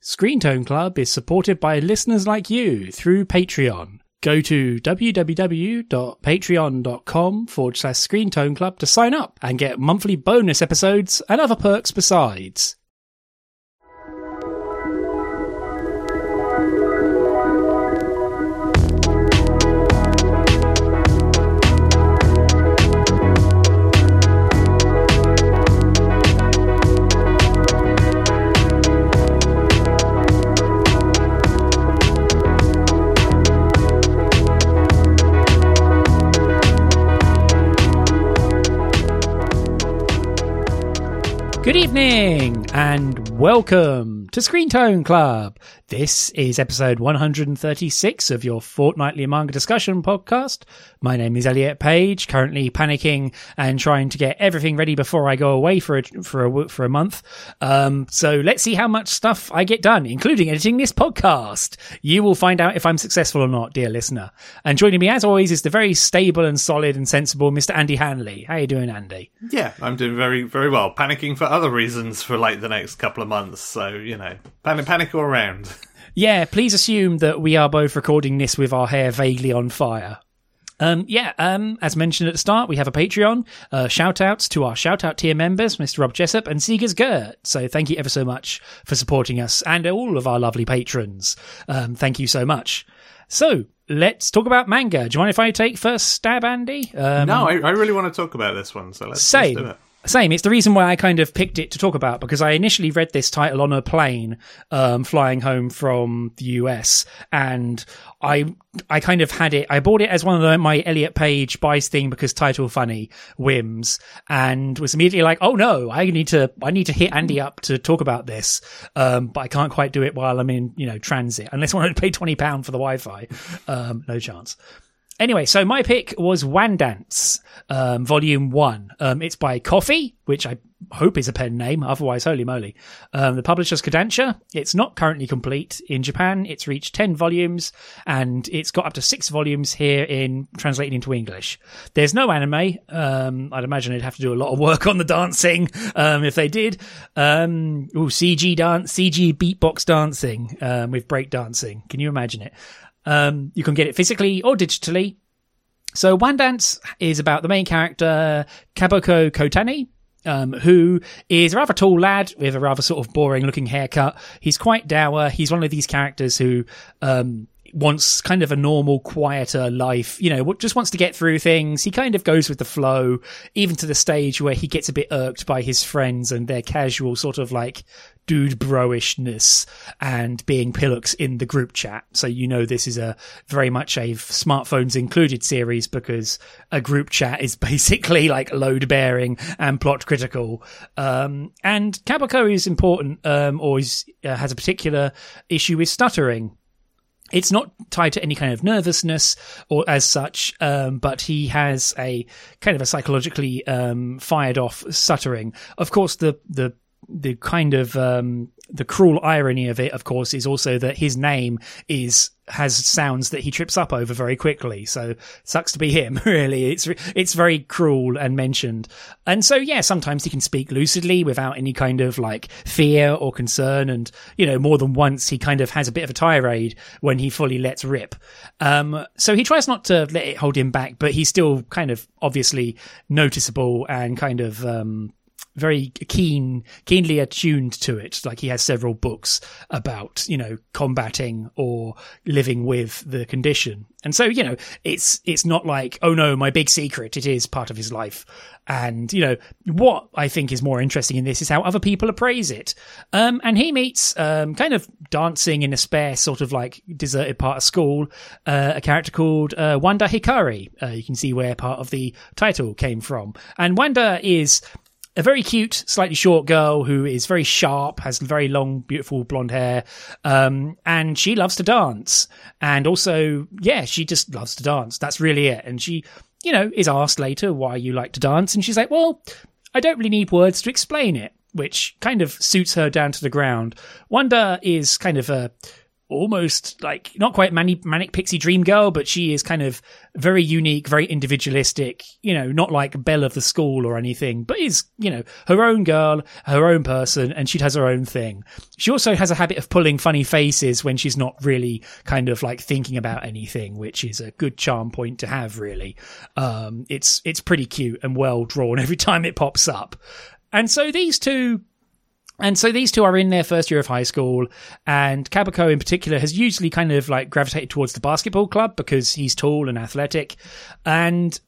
Screen Tone Club is supported by listeners like you through Patreon. Go to www.patreon.com forward slash Screen Tone Club to sign up and get monthly bonus episodes and other perks besides. Good evening and welcome to Screen Tone Club. This is episode 136 of your fortnightly manga discussion podcast. My name is Elliot Page, currently panicking and trying to get everything ready before I go away for a, for a, for a month. Um, so let's see how much stuff I get done, including editing this podcast. You will find out if I'm successful or not, dear listener. And joining me as always is the very stable and solid and sensible Mr. Andy Hanley. How you doing, Andy? Yeah, I'm doing very, very well. Panicking for other reasons for like the next couple of months. So, you know, panic, panic all around. Yeah, please assume that we are both recording this with our hair vaguely on fire. Um, yeah, um, as mentioned at the start, we have a Patreon. Uh, shout outs to our shout out tier members, Mr. Rob Jessup and Seegers Gert. So thank you ever so much for supporting us and all of our lovely patrons. Um, thank you so much. So let's talk about manga. Do you mind if I take first stab, Andy? Um, no, I, I really want to talk about this one. So let's, let's do it. Same. It's the reason why I kind of picked it to talk about because I initially read this title on a plane, um, flying home from the US, and I I kind of had it. I bought it as one of the, my Elliot Page buys thing because title funny whims, and was immediately like, oh no, I need to I need to hit Andy up to talk about this, um, but I can't quite do it while I'm in you know transit unless I want to pay twenty pound for the Wi-Fi. Um, no chance. Anyway, so my pick was Wandance, um, Volume 1. Um, it's by Coffee, which I hope is a pen name, otherwise, holy moly. Um, the publisher's Kodansha. It's not currently complete. In Japan, it's reached 10 volumes, and it's got up to six volumes here in translating into English. There's no anime. Um, I'd imagine they'd have to do a lot of work on the dancing um, if they did. Um, ooh, CG dance, CG beatbox dancing um, with break dancing. Can you imagine it? Um, you can get it physically or digitally. So Wandance is about the main character, Kaboko Kotani, um, who is a rather tall lad with a rather sort of boring looking haircut. He's quite dour. He's one of these characters who, um, wants kind of a normal, quieter life, you know, just wants to get through things. He kind of goes with the flow, even to the stage where he gets a bit irked by his friends and their casual sort of like dude broishness and being pillocks in the group chat. So you know this is a very much a smartphones included series because a group chat is basically like load bearing and plot critical. Um, and Kabako is important, um, or is, uh, has a particular issue with stuttering it's not tied to any kind of nervousness or as such, um, but he has a kind of a psychologically um, fired off stuttering. Of course, the the the kind of um, the cruel irony of it, of course, is also that his name is has sounds that he trips up over very quickly. So sucks to be him. Really, it's it's very cruel and mentioned. And so yeah, sometimes he can speak lucidly without any kind of like fear or concern. And you know, more than once he kind of has a bit of a tirade when he fully lets rip. Um, so he tries not to let it hold him back, but he's still kind of obviously noticeable and kind of um, very keen, keenly attuned to it. Like he has several books about, you know, combating or living with the condition. And so, you know, it's, it's not like, oh no, my big secret. It is part of his life. And, you know, what I think is more interesting in this is how other people appraise it. Um, and he meets, um, kind of dancing in a spare sort of like deserted part of school, uh, a character called, uh, Wanda Hikari. Uh, you can see where part of the title came from. And Wanda is, a very cute, slightly short girl who is very sharp, has very long, beautiful blonde hair, um, and she loves to dance. And also, yeah, she just loves to dance. That's really it. And she, you know, is asked later why you like to dance, and she's like, "Well, I don't really need words to explain it," which kind of suits her down to the ground. Wanda is kind of a almost like not quite manic, manic pixie dream girl, but she is kind of very unique, very individualistic, you know, not like Belle of the school or anything, but is, you know, her own girl, her own person, and she has her own thing. She also has a habit of pulling funny faces when she's not really kind of like thinking about anything, which is a good charm point to have, really. Um, it's, it's pretty cute and well drawn every time it pops up. And so these two and so these two are in their first year of high school, and Kabako in particular has usually kind of like gravitated towards the basketball club because he's tall and athletic, and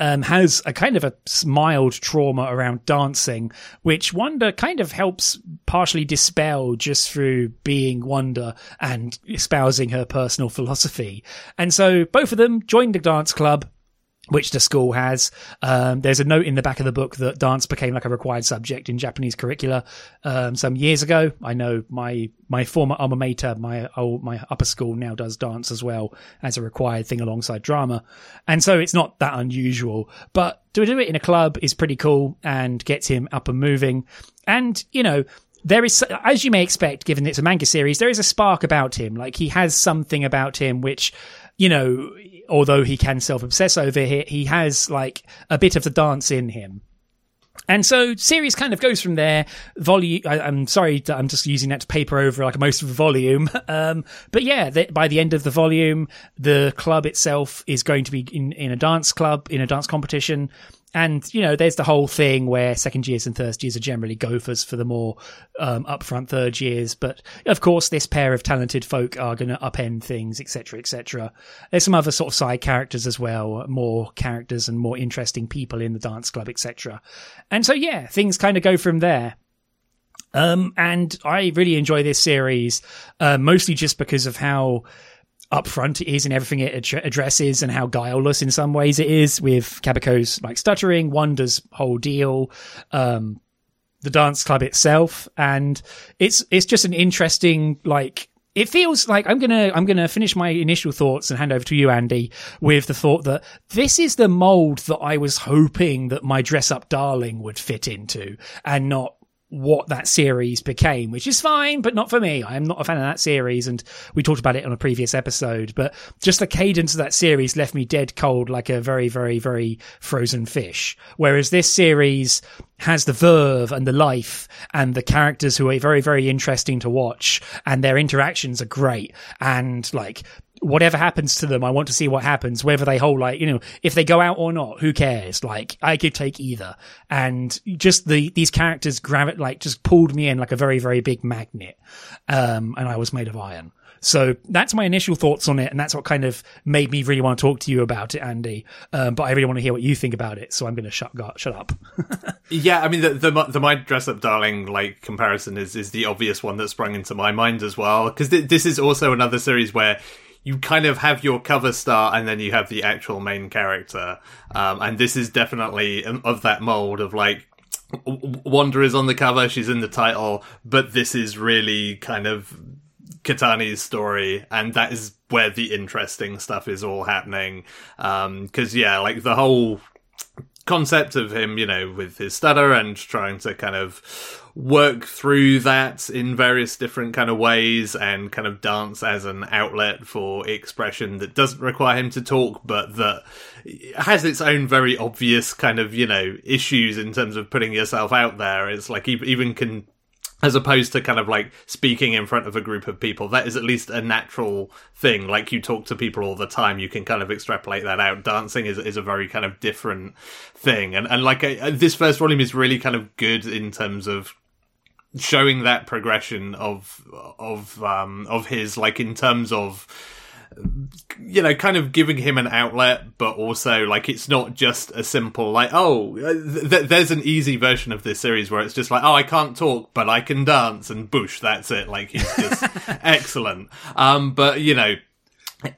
um, has a kind of a mild trauma around dancing, which Wanda kind of helps partially dispel just through being Wanda and espousing her personal philosophy. And so both of them joined the dance club which the school has. Um, there's a note in the back of the book that dance became like a required subject in Japanese curricula um, some years ago. I know my my former alma mater, my old, my upper school now does dance as well as a required thing alongside drama, and so it's not that unusual. But to do it in a club is pretty cool and gets him up and moving. And you know, there is, as you may expect, given it's a manga series, there is a spark about him. Like he has something about him which, you know, although he can self obsess over it, he has like a bit of the dance in him. And so series kind of goes from there. Volume. I, am sorry, I'm just using that to paper over like most of the volume. Um, but yeah, the, by the end of the volume, the club itself is going to be in, in a dance club in a dance competition. And, you know, there's the whole thing where second years and third years are generally gophers for the more um, upfront third years. But of course, this pair of talented folk are going to upend things, etc., etc. There's some other sort of side characters as well, more characters and more interesting people in the dance club, etc. And so, yeah, things kind of go from there. Um, and I really enjoy this series, uh, mostly just because of how upfront it is in everything it ad- addresses and how guileless in some ways it is with Kabako's like stuttering, Wanda's whole deal, um, the dance club itself, and it's it's just an interesting like it feels like I'm gonna I'm gonna finish my initial thoughts and hand over to you, Andy, with the thought that this is the mold that I was hoping that my dress up darling would fit into, and not what that series became, which is fine, but not for me. I am not a fan of that series, and we talked about it on a previous episode. But just the cadence of that series left me dead cold, like a very, very, very frozen fish. Whereas this series has the verve and the life and the characters who are very, very interesting to watch, and their interactions are great. And like whatever happens to them, I want to see what happens, whether they hold like, you know, if they go out or not, who cares? Like, I could take either. And just the, these characters gravi- like, just pulled me in like a very, very big magnet. Um, and I was made of iron. So that's my initial thoughts on it, and that's what kind of made me really want to talk to you about it, Andy. Um, but I really want to hear what you think about it, so I'm going to shut shut up. yeah, I mean the, the the my dress up darling like comparison is is the obvious one that sprung into my mind as well because th- this is also another series where you kind of have your cover star and then you have the actual main character. Um, and this is definitely of that mold of like, Wanda is on the cover, she's in the title, but this is really kind of Katani's story, and that is where the interesting stuff is all happening. Because, um, yeah, like the whole concept of him, you know, with his stutter and trying to kind of work through that in various different kind of ways and kind of dance as an outlet for expression that doesn't require him to talk, but that has its own very obvious kind of, you know, issues in terms of putting yourself out there. It's like even can as opposed to kind of like speaking in front of a group of people that is at least a natural thing. Like you talk to people all the time you can kind of extrapolate that out. Dancing is, is a very kind of different thing. And and like uh, this first volume is really kind of good in terms of showing that progression of of um of his like in terms of you know, kind of giving him an outlet, but also like it's not just a simple like, oh, th- th- there's an easy version of this series where it's just like, oh, I can't talk, but I can dance, and bush, that's it. Like he's just excellent. Um, but you know,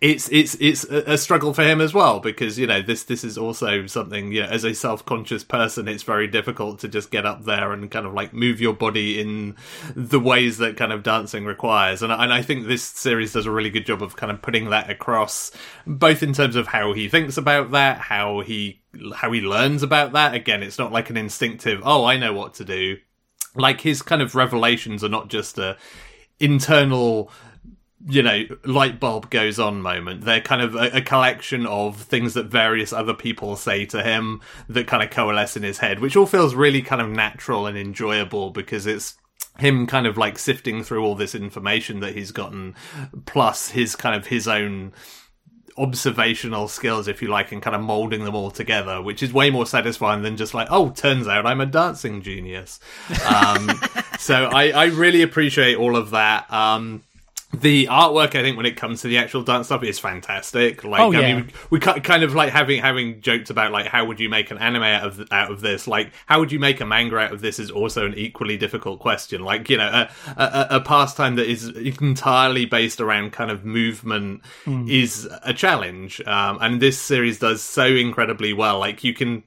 it's it's it's a struggle for him as well because you know this this is also something you know as a self-conscious person it's very difficult to just get up there and kind of like move your body in the ways that kind of dancing requires. And and I think this series does a really good job of kind of putting that across both in terms of how he thinks about that how he how he learns about that. Again it's not like an instinctive oh I know what to do. Like his kind of revelations are not just a internal you know, light bulb goes on moment. They're kind of a, a, collection of things that various other people say to him that kind of coalesce in his head, which all feels really kind of natural and enjoyable because it's him kind of like sifting through all this information that he's gotten, plus his kind of his own observational skills, if you like, and kind of molding them all together, which is way more satisfying than just like, oh, turns out I'm a dancing genius. Um, so I, I really appreciate all of that. Um, the artwork, I think, when it comes to the actual dance stuff, is fantastic. Like, oh, yeah. I mean, we kind of like having having joked about like how would you make an anime out of out of this? Like, how would you make a manga out of this? Is also an equally difficult question. Like, you know, a a, a pastime that is entirely based around kind of movement mm. is a challenge, um, and this series does so incredibly well. Like, you can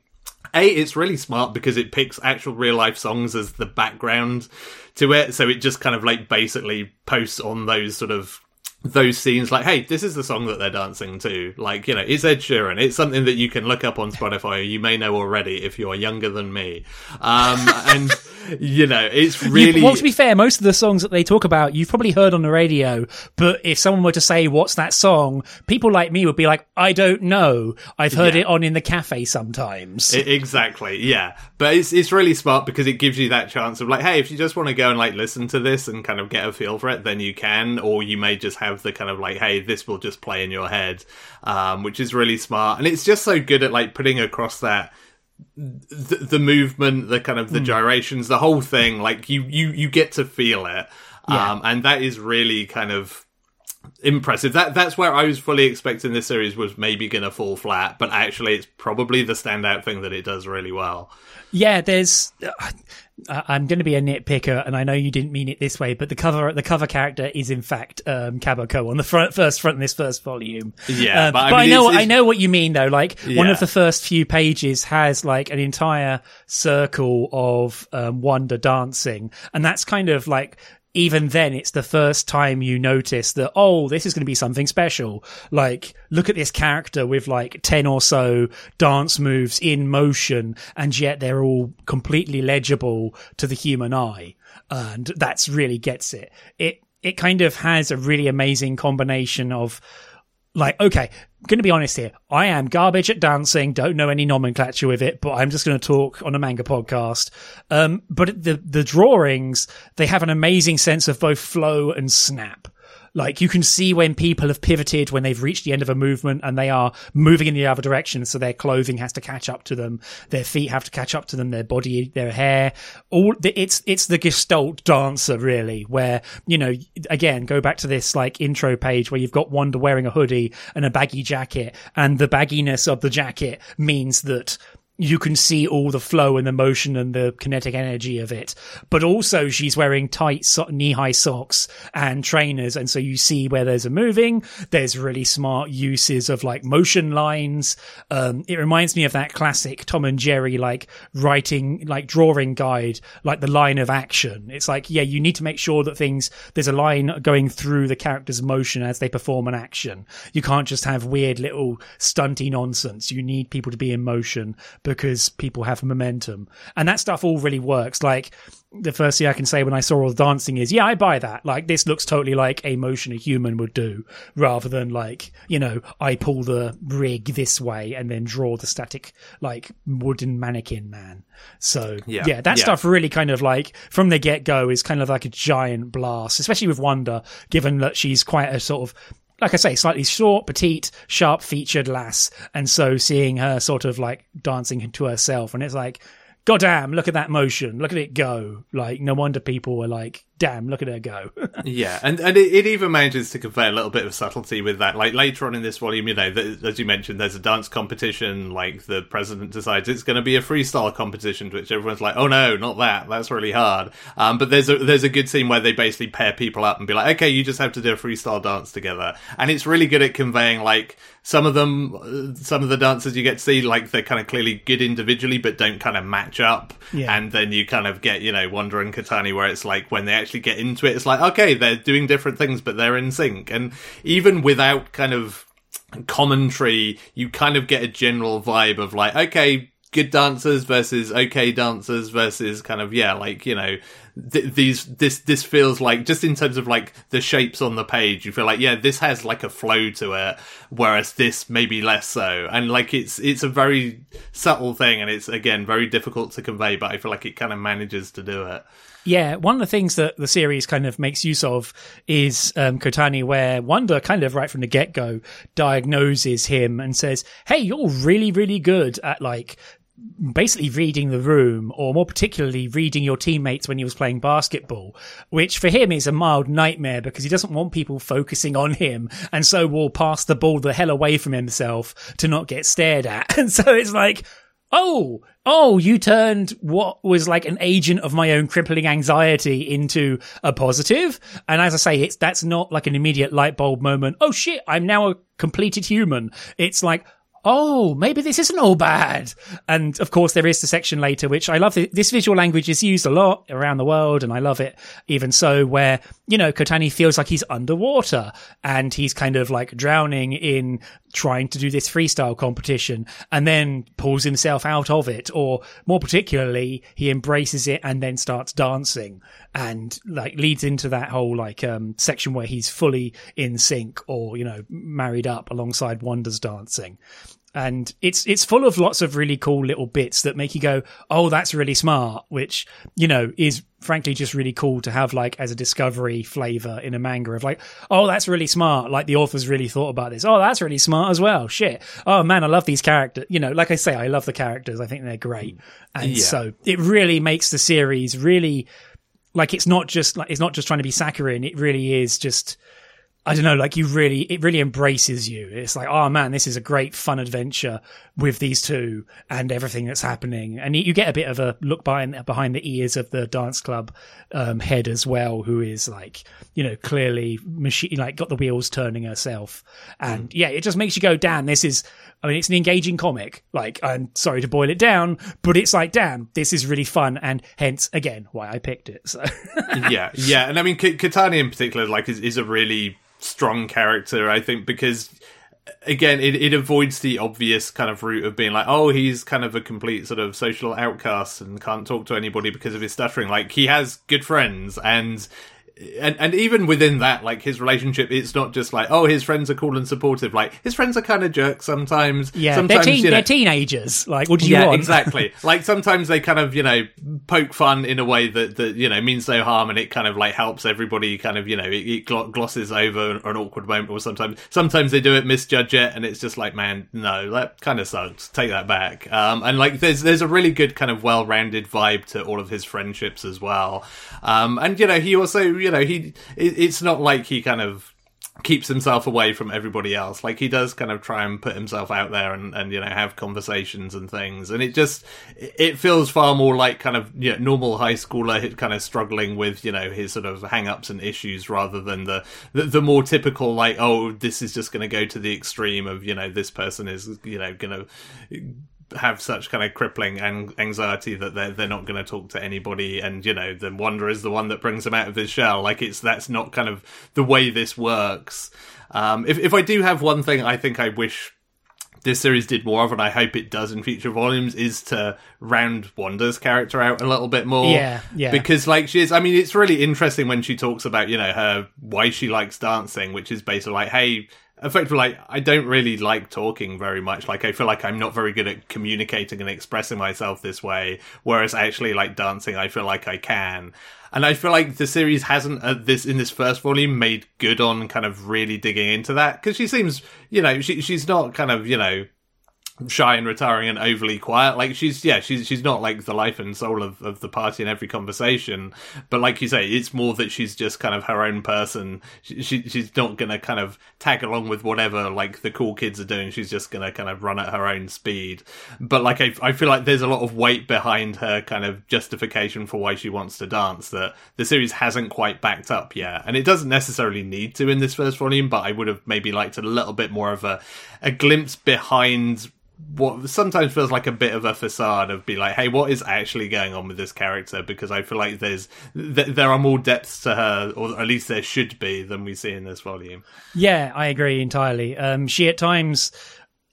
a it's really smart because it picks actual real life songs as the background to it so it just kind of like basically posts on those sort of those scenes like hey this is the song that they're dancing to. Like you know it's ed sheeran. It's something that you can look up on spotify. You may know already if you're younger than me. Um and you know it's really you, well to be fair most of the songs that they talk about you've probably heard on the radio but if someone were to say what's that song? people like me would be like i don't know. I've heard yeah. it on in the cafe sometimes. It, exactly yeah. But it's it's really smart because it gives you that chance of like hey if you just want to go and like listen to this and kind of get a feel for it then you can or you may just have have the kind of like, hey, this will just play in your head, um, which is really smart. And it's just so good at like putting across that the, the movement, the kind of the mm. gyrations, the whole thing. Like you, you, you get to feel it, yeah. um, and that is really kind of impressive. That that's where I was fully expecting this series was maybe going to fall flat, but actually, it's probably the standout thing that it does really well. Yeah, there's. Uh, I'm going to be a nitpicker, and I know you didn't mean it this way, but the cover the cover character is in fact um, Kabako on the front, first front in this first volume. Yeah, um, but, I, but mean, I know it's, it's, I know what you mean though. Like yeah. one of the first few pages has like an entire circle of um, Wanda dancing, and that's kind of like even then it's the first time you notice that oh this is going to be something special. Like look at this character with like 10 or so dance moves in motion and yet they're all completely legible to the human eye. And that's really gets it. It it kind of has a really amazing combination of like okay going to be honest here. I am garbage at dancing. Don't know any nomenclature with it, but I'm just going to talk on a manga podcast. Um, but the the drawings they have an amazing sense of both flow and snap. Like you can see when people have pivoted when they've reached the end of a movement and they are moving in the other direction. So their clothing has to catch up to them. Their feet have to catch up to them. Their body, their hair, all it's, it's the gestalt dancer really where, you know, again, go back to this like intro page where you've got Wanda wearing a hoodie and a baggy jacket and the bagginess of the jacket means that you can see all the flow and the motion and the kinetic energy of it. But also she's wearing tight so- knee-high socks and trainers. And so you see where there's a moving. There's really smart uses of like motion lines. Um, it reminds me of that classic Tom and Jerry, like writing, like drawing guide, like the line of action. It's like, yeah, you need to make sure that things, there's a line going through the character's motion as they perform an action. You can't just have weird little stunty nonsense. You need people to be in motion because people have momentum. And that stuff all really works. Like the first thing I can say when I saw all the dancing is, yeah, I buy that. Like this looks totally like a motion a human would do rather than like, you know, I pull the rig this way and then draw the static like wooden mannequin man. So yeah, yeah that yeah. stuff really kind of like from the get go is kind of like a giant blast, especially with Wanda, given that she's quite a sort of like I say, slightly short, petite, sharp featured lass. And so seeing her sort of like dancing to herself, and it's like, God damn, look at that motion. Look at it go. Like, no wonder people were like, damn, look at her go. yeah, and and it, it, even manages to convey a little bit of subtlety with that. Like later on in this volume, you know, the, as you mentioned, there's a dance competition. Like the president decides it's going to be a freestyle competition, which everyone's like, oh no, not that. That's really hard. Um, but there's a there's a good scene where they basically pair people up and be like, okay, you just have to do a freestyle dance together, and it's really good at conveying like some of them, some of the dancers you get to see, like they're kind of clearly good individually, but don't kind of match up. Yeah. And then you kind of get, you know, Wanda and Katani, where it's like when they actually get into it, it's like, okay, they're doing different things, but they're in sync. And even without kind of commentary, you kind of get a general vibe of like, okay, good dancers versus okay dancers versus kind of, yeah, like, you know, th- these this this feels like just in terms of like the shapes on the page, you feel like yeah, this has like a flow to it, whereas this maybe less so, and like it's it's a very subtle thing, and it's again very difficult to convey, but I feel like it kind of manages to do it. Yeah, one of the things that the series kind of makes use of is um, Kotani, where Wanda kind of right from the get go diagnoses him and says, "Hey, you're really, really good at like basically reading the room, or more particularly reading your teammates when he was playing basketball, which for him is a mild nightmare because he doesn't want people focusing on him, and so will pass the ball the hell away from himself to not get stared at. And so it's like, oh, oh, you turned what was like an agent of my own crippling anxiety into a positive. And as I say, it's that's not like an immediate light bulb moment. Oh shit, I'm now a completed human. It's like, oh, maybe this isn't all bad. And of course, there is the section later, which I love. This visual language is used a lot around the world, and I love it. Even so, where, you know, Kotani feels like he's underwater and he's kind of like drowning in trying to do this freestyle competition and then pulls himself out of it. Or more particularly, he embraces it and then starts dancing and like leads into that whole like um section where he's fully in sync or, you know, married up alongside Wanda's dancing and it's it's full of lots of really cool little bits that make you go, "Oh, that's really smart," which you know is frankly just really cool to have like as a discovery flavor in a manga of like, "Oh, that's really smart." Like the authors really thought about this. Oh, that's really smart as well. Shit. Oh man, I love these characters. You know, like I say, I love the characters. I think they're great, and yeah. so it really makes the series really like it's not just like it's not just trying to be saccharine. It really is just I don't know, like you really, it really embraces you. It's like, oh man, this is a great fun adventure with these two and everything that's happening. And you get a bit of a look behind, behind the ears of the dance club, um, head as well, who is like, you know, clearly machine, like got the wheels turning herself. And mm. yeah, it just makes you go, damn, this is, I mean, it's an engaging comic. Like, I'm sorry to boil it down, but it's like, damn, this is really fun. And hence, again, why I picked it. So yeah, yeah. And I mean, K- Kotani in particular, like, is, is a really, strong character, I think, because again, it, it avoids the obvious kind of route of being like, oh, he's kind of a complete sort of social outcast and can't talk to anybody because of his stuttering. Like, he has good friends and and and even within that, like his relationship, it's not just like oh, his friends are cool and supportive. Like his friends are kind of jerks sometimes. Yeah, sometimes, they're, teen, you know, they're teenagers. Like, what do you yeah, want? exactly. like sometimes they kind of you know poke fun in a way that that you know means no harm, and it kind of like helps everybody. Kind of you know it, it glosses over an awkward moment, or sometimes sometimes they do it, misjudge it, and it's just like man, no, that kind of sucks. Take that back. Um, and like there's there's a really good kind of well rounded vibe to all of his friendships as well. Um, and you know he also you know he it's not like he kind of keeps himself away from everybody else. Like he does kind of try and put himself out there and, and you know have conversations and things. And it just it feels far more like kind of you know, normal high schooler kind of struggling with you know his sort of hang ups and issues rather than the, the, the more typical like oh this is just going to go to the extreme of you know this person is you know going to have such kind of crippling anxiety that they're they're not going to talk to anybody, and you know, the Wanda is the one that brings them out of his shell. Like it's that's not kind of the way this works. Um, if if I do have one thing, I think I wish this series did more of, and I hope it does in future volumes, is to round Wanda's character out a little bit more. Yeah, yeah. Because like she is, I mean, it's really interesting when she talks about you know her why she likes dancing, which is basically like, hey, effectively like I don't really like talking very much. Like I feel like I'm not very good at communicating and expressing myself this way. Whereas actually like dancing, I feel like I can. And I feel like the series hasn't uh, this in this first volume made good on kind of really digging into that because she seems, you know, she she's not kind of you know shy and retiring and overly quiet. Like she's yeah, she's she's not like the life and soul of, of the party in every conversation. But like you say, it's more that she's just kind of her own person. She, she she's not gonna kind of tag along with whatever like the cool kids are doing. She's just gonna kind of run at her own speed. But like I I feel like there's a lot of weight behind her kind of justification for why she wants to dance that the series hasn't quite backed up yet. And it doesn't necessarily need to in this first volume, but I would have maybe liked a little bit more of a a glimpse behind what sometimes feels like a bit of a facade of be like, hey, what is actually going on with this character? Because I feel like there's th- there are more depths to her, or at least there should be, than we see in this volume. Yeah, I agree entirely. Um, she at times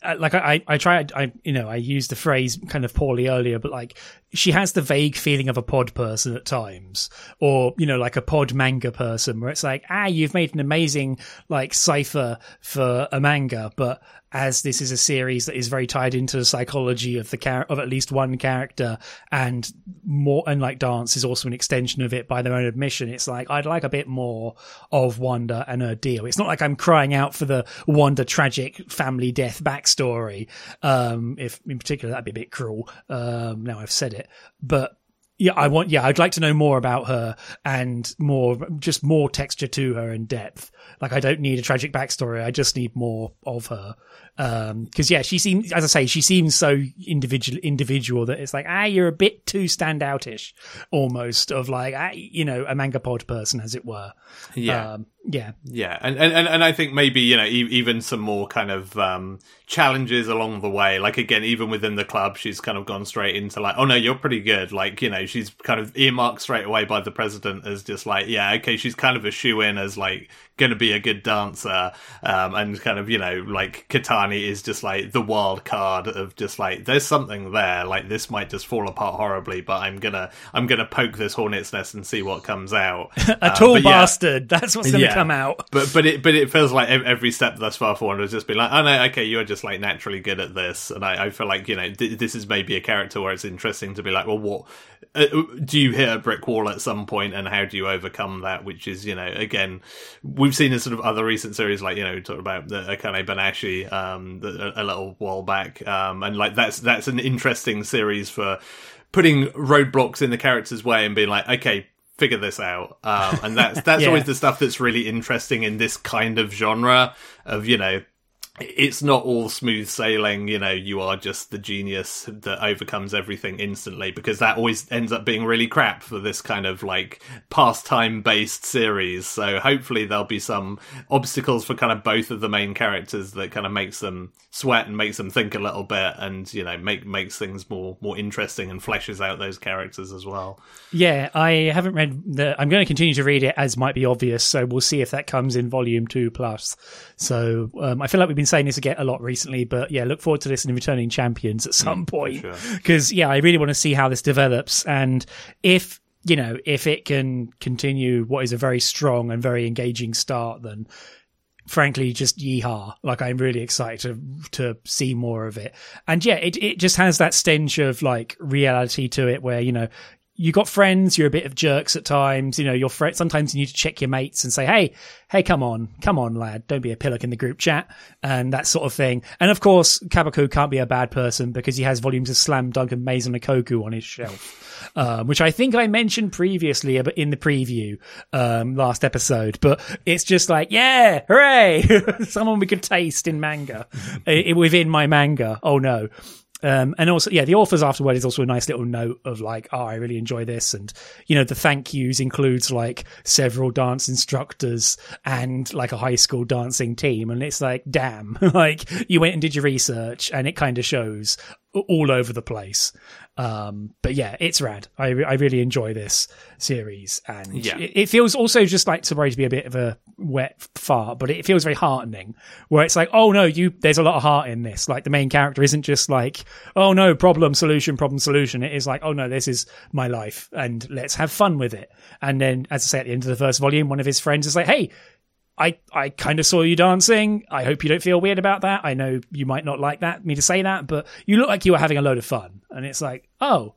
uh, like I, I try, I, you know, I used the phrase kind of poorly earlier, but like she has the vague feeling of a pod person at times, or you know, like a pod manga person, where it's like, ah, you've made an amazing like cipher for a manga, but as this is a series that is very tied into the psychology of the char- of at least one character, and more, and like dance is also an extension of it by their own admission. It's like I'd like a bit more of Wanda and her deal. It's not like I'm crying out for the Wanda tragic family death backstory. Um, if in particular that'd be a bit cruel. Um, now I've said it, but yeah, I want, yeah, I'd like to know more about her and more, just more texture to her and depth. Like, I don't need a tragic backstory. I just need more of her. Um, cause yeah, she seems, as I say, she seems so individual, individual that it's like, ah, you're a bit too standoutish almost of like, ah, you know, a manga pod person, as it were. Yeah. Um, yeah. Yeah. And, and, and I think maybe, you know, e- even some more kind of, um, challenges along the way. Like, again, even within the club, she's kind of gone straight into like, oh no, you're pretty good. Like, you know, she's kind of earmarked straight away by the president as just like, yeah, okay, she's kind of a shoe in as like, going to be a good dancer. Um, and kind of, you know, like Katani is just like the wild card of just like, there's something there. Like this might just fall apart horribly, but I'm gonna, I'm gonna poke this hornet's nest and see what comes out. a tall uh, bastard. Yeah. That's what's to yeah. come out. But, but it, but it feels like every step thus far for one has just been like, oh no, okay, you're just like naturally good at this. And I, I feel like, you know, th- this is maybe a character where it's interesting to be like, well, what, uh, do you hit a brick wall at some point and how do you overcome that? Which is, you know, again, we've seen in sort of other recent series, like you know, we talked about the Akane Banashi um, the, a, a, little while back, um, and like that's that's an interesting series for putting roadblocks in the character's way and being like, okay, figure this out. Um, and that's that's yeah. always the stuff that's really interesting in this kind of genre of you know it's not all smooth sailing, you know, you are just the genius that overcomes everything instantly because that always ends up being really crap for this kind of like pastime based series. So hopefully there'll be some obstacles for kind of both of the main characters that kind of makes them sweat and makes them think a little bit and, you know, make makes things more more interesting and fleshes out those characters as well. Yeah, I haven't read the I'm going to continue to read it as might be obvious, so we'll see if that comes in volume 2 plus. So, um, I feel like we've been been saying this again a lot recently, but yeah, look forward to this in Returning Champions at some mm, point. Because sure. yeah, I really want to see how this develops, and if you know if it can continue what is a very strong and very engaging start, then frankly just yeehaw like i'm really excited to to see more of it and yeah it, it just has that stench of like reality to it where you know you got friends, you're a bit of jerks at times, you know, your friend, sometimes you need to check your mates and say, Hey, hey, come on, come on, lad. Don't be a pillock in the group chat and that sort of thing. And of course, Kabako can't be a bad person because he has volumes of Slam Dunk and Maison Ikkoku on his shelf, um, which I think I mentioned previously but in the preview, um, last episode, but it's just like, yeah, hooray! Someone we could taste in manga, within my manga. Oh no. Um, and also, yeah, the authors afterward is also a nice little note of like, oh, I really enjoy this. And, you know, the thank yous includes like several dance instructors and like a high school dancing team. And it's like, damn, like you went and did your research and it kind of shows all over the place. Um, but yeah, it's rad. I, I really enjoy this series, and yeah. it, it, feels also just like sorry to be a bit of a wet fart, but it feels very heartening. Where it's like, oh no, you there's a lot of heart in this. Like the main character isn't just like, oh no, problem solution, problem solution. It is like, oh no, this is my life, and let's have fun with it. And then, as I say at the end of the first volume, one of his friends is like, hey, I, I kind of saw you dancing. I hope you don't feel weird about that. I know you might not like that, me to say that, but you look like you were having a load of fun. And it's like, oh,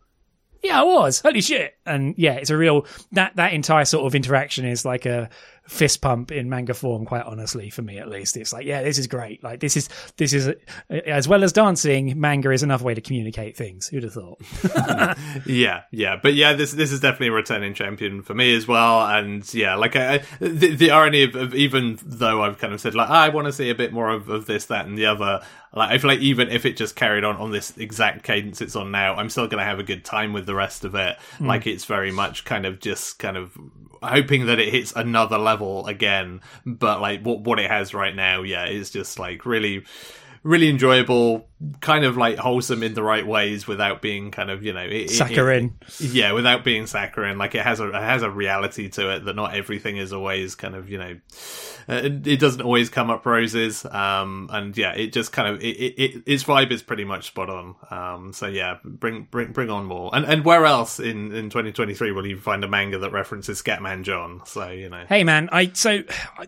yeah, I was. Holy shit. And yeah, it's a real, that, that entire sort of interaction is like a, fist pump in manga form quite honestly for me at least. It's like yeah this is great. Like this is this is as well as dancing manga is another way to communicate things. Who'd have thought? Yeah yeah. But yeah this this is definitely a returning champion for me as well. And yeah like I, the, the irony of, of, even though I've kind of said like I want to see a bit more of, of this that and the other like I feel like even if it just carried on on this exact cadence it's on now I'm still going to have a good time with the rest of it. Mm. like it's very much kind of just kind of hoping that it hits another level again. But like what what it has right now, yeah, it's just like really, really enjoyable. Kind of like wholesome in the right ways without being kind of you know it, saccharine. It, it, yeah, without being saccharine. Like it has a it has a reality to it that not everything is always kind of you know uh, it doesn't always come up roses. Um, and yeah, it just kind of it, it, its vibe is pretty much spot on. Um, so yeah, bring bring bring on more. And and where else in in 2023 will you find a manga that references Scatman John? So you know, hey man, I so I,